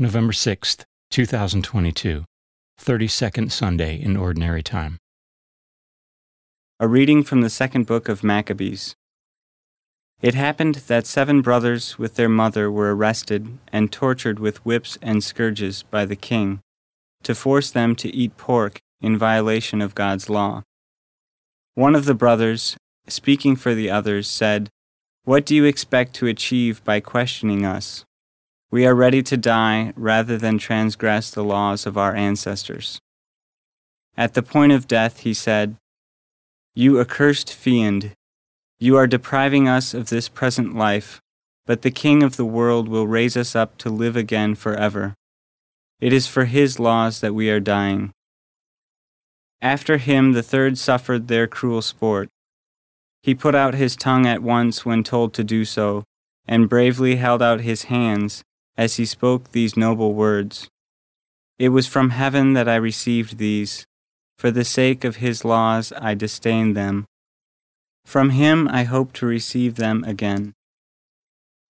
November 6th, 2022, 32nd Sunday in Ordinary Time. A reading from the second book of Maccabees. It happened that seven brothers with their mother were arrested and tortured with whips and scourges by the king to force them to eat pork in violation of God's law. One of the brothers, speaking for the others, said, What do you expect to achieve by questioning us? We are ready to die rather than transgress the laws of our ancestors. At the point of death, he said, You accursed fiend, you are depriving us of this present life, but the King of the world will raise us up to live again forever. It is for his laws that we are dying. After him, the third suffered their cruel sport. He put out his tongue at once when told to do so, and bravely held out his hands as he spoke these noble words. It was from heaven that I received these. For the sake of his laws I disdained them. From him I hope to receive them again.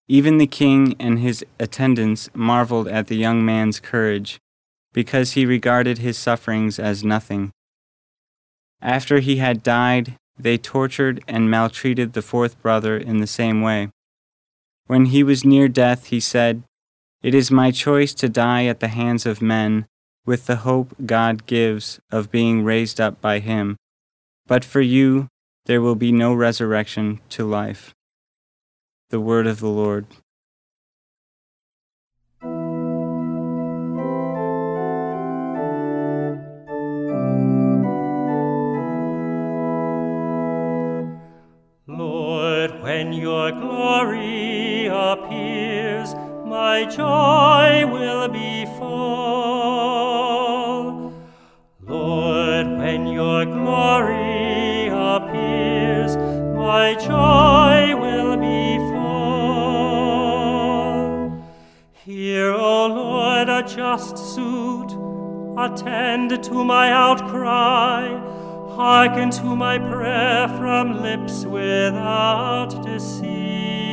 Even the king and his attendants marveled at the young man's courage, because he regarded his sufferings as nothing. After he had died, they tortured and maltreated the fourth brother in the same way. When he was near death, he said, it is my choice to die at the hands of men, with the hope God gives of being raised up by Him. But for you, there will be no resurrection to life. The Word of the Lord. Lord, when your glory appears, my joy will be full. Lord, when your glory appears, my joy will be full. Hear, O Lord, a just suit, attend to my outcry, hearken to my prayer from lips without deceit.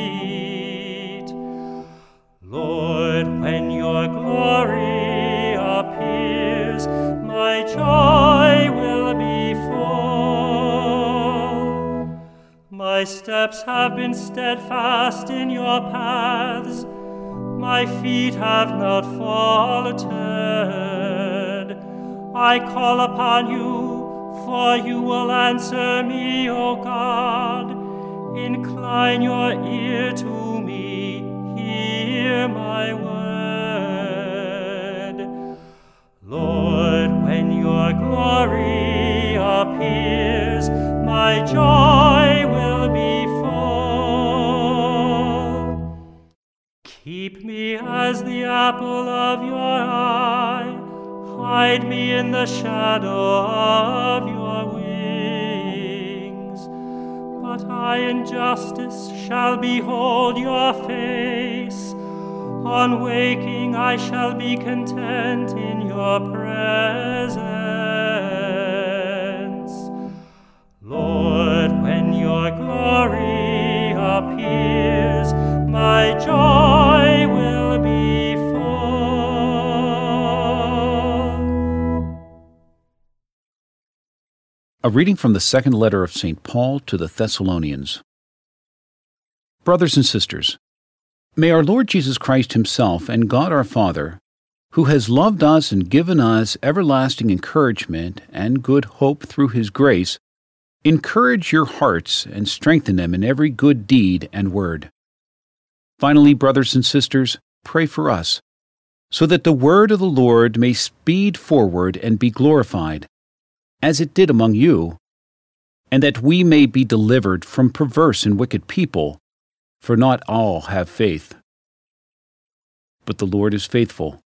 Lord, when your glory appears, my joy will be full. My steps have been steadfast in your paths, my feet have not faltered. I call upon you, for you will answer me, O God. Incline your ear to my word. Lord, when your glory appears, my joy will be full. Keep me as the apple of your eye, hide me in the shadow of your wings. But I in justice shall behold your face. On waking, I shall be content in your presence. Lord, when your glory appears, my joy will be full. A reading from the second letter of St. Paul to the Thessalonians. Brothers and sisters, may our Lord Jesus Christ Himself and God our Father, who has loved us and given us everlasting encouragement and good hope through His grace, encourage your hearts and strengthen them in every good deed and word. Finally, brothers and sisters, pray for us, so that the word of the Lord may speed forward and be glorified, as it did among you, and that we may be delivered from perverse and wicked people for not all have faith. But the Lord is faithful.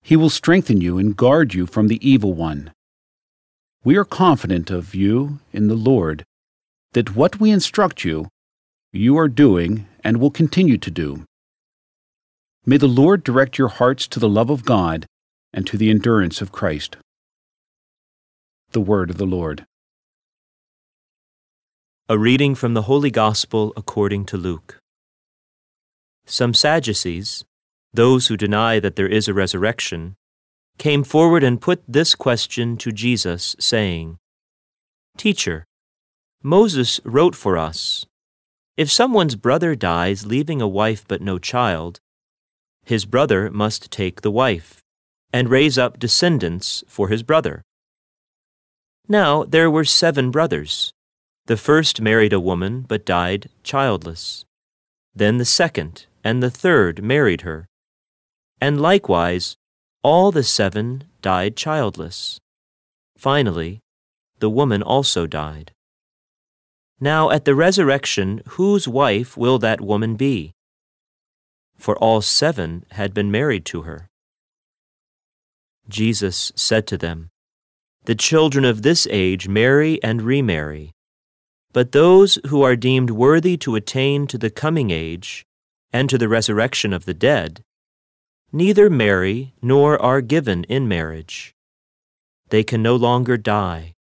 He will strengthen you and guard you from the evil one. We are confident of you in the Lord that what we instruct you, you are doing and will continue to do. May the Lord direct your hearts to the love of God and to the endurance of Christ. The Word of the Lord. A reading from the Holy Gospel according to Luke. Some Sadducees, those who deny that there is a resurrection, came forward and put this question to Jesus, saying, Teacher, Moses wrote for us If someone's brother dies leaving a wife but no child, his brother must take the wife and raise up descendants for his brother. Now there were seven brothers. The first married a woman but died childless. Then the second and the third married her. And likewise, all the seven died childless. Finally, the woman also died. Now at the resurrection, whose wife will that woman be? For all seven had been married to her. Jesus said to them, The children of this age marry and remarry, but those who are deemed worthy to attain to the coming age and to the resurrection of the dead, neither marry nor are given in marriage. They can no longer die,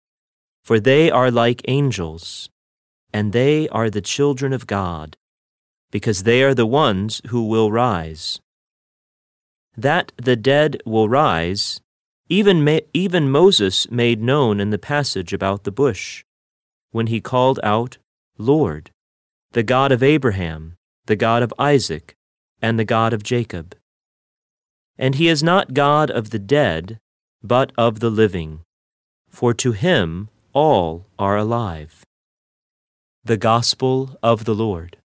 for they are like angels, and they are the children of God, because they are the ones who will rise. That the dead will rise, even, even Moses made known in the passage about the bush, when he called out, Lord, the God of Abraham, the God of Isaac, and the God of Jacob. And he is not God of the dead, but of the living, for to him all are alive. The Gospel of the Lord.